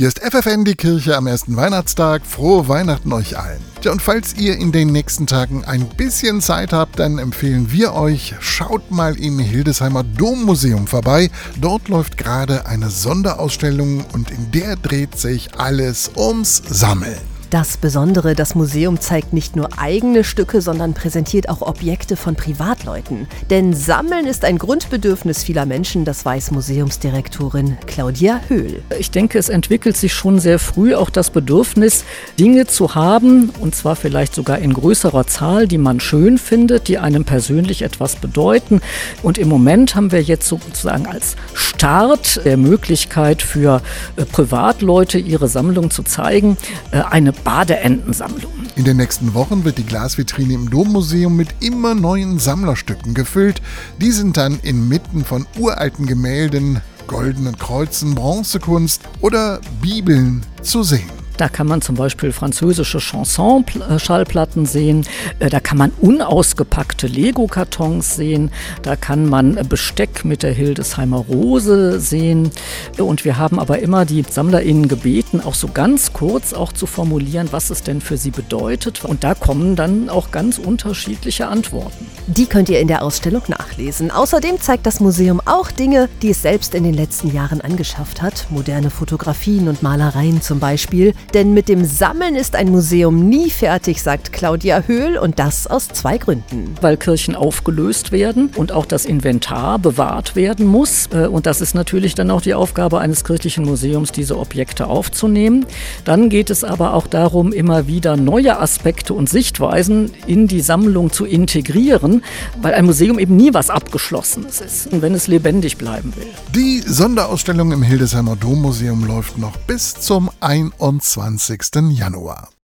Hier ist FFN die Kirche am ersten Weihnachtstag. Frohe Weihnachten euch allen. Ja, und falls ihr in den nächsten Tagen ein bisschen Zeit habt, dann empfehlen wir euch, schaut mal im Hildesheimer Dommuseum vorbei. Dort läuft gerade eine Sonderausstellung und in der dreht sich alles ums Sammeln. Das Besondere, das Museum zeigt nicht nur eigene Stücke, sondern präsentiert auch Objekte von Privatleuten. Denn Sammeln ist ein Grundbedürfnis vieler Menschen, das weiß Museumsdirektorin Claudia Höhl. Ich denke, es entwickelt sich schon sehr früh auch das Bedürfnis, Dinge zu haben, und zwar vielleicht sogar in größerer Zahl, die man schön findet, die einem persönlich etwas bedeuten. Und im Moment haben wir jetzt sozusagen als Start der Möglichkeit für äh, Privatleute ihre Sammlung zu zeigen, äh, eine Badeentensammlung. In den nächsten Wochen wird die Glasvitrine im Dommuseum mit immer neuen Sammlerstücken gefüllt. Die sind dann inmitten von uralten Gemälden, goldenen Kreuzen, Bronzekunst oder Bibeln zu sehen. Da kann man zum Beispiel französische Chanson-Schallplatten sehen. Äh, da kann man unausgepackte Lego-Kartons sehen. Da kann man Besteck mit der Hildesheimer Rose sehen. Und wir haben aber immer die SammlerInnen gebeten, auch so ganz kurz auch zu formulieren, was es denn für sie bedeutet. Und da kommen dann auch ganz unterschiedliche Antworten. Die könnt ihr in der Ausstellung nachlesen. Außerdem zeigt das Museum auch Dinge, die es selbst in den letzten Jahren angeschafft hat. Moderne Fotografien und Malereien zum Beispiel. Denn mit dem Sammeln ist ein Museum nie fertig, sagt Claudia Höhl und das aus zwei Gründen. Weil Kirchen aufgelöst werden und auch das Inventar bewahrt werden muss. Äh, und das ist natürlich dann auch die Aufgabe eines kirchlichen Museums, diese Objekte aufzunehmen. Dann geht es aber auch darum, immer wieder neue Aspekte und Sichtweisen in die Sammlung zu integrieren, weil ein Museum eben nie was Abgeschlossenes ist, wenn es lebendig bleiben will. Die Sonderausstellung im Hildesheimer Dommuseum läuft noch bis zum 21. 20. Januar.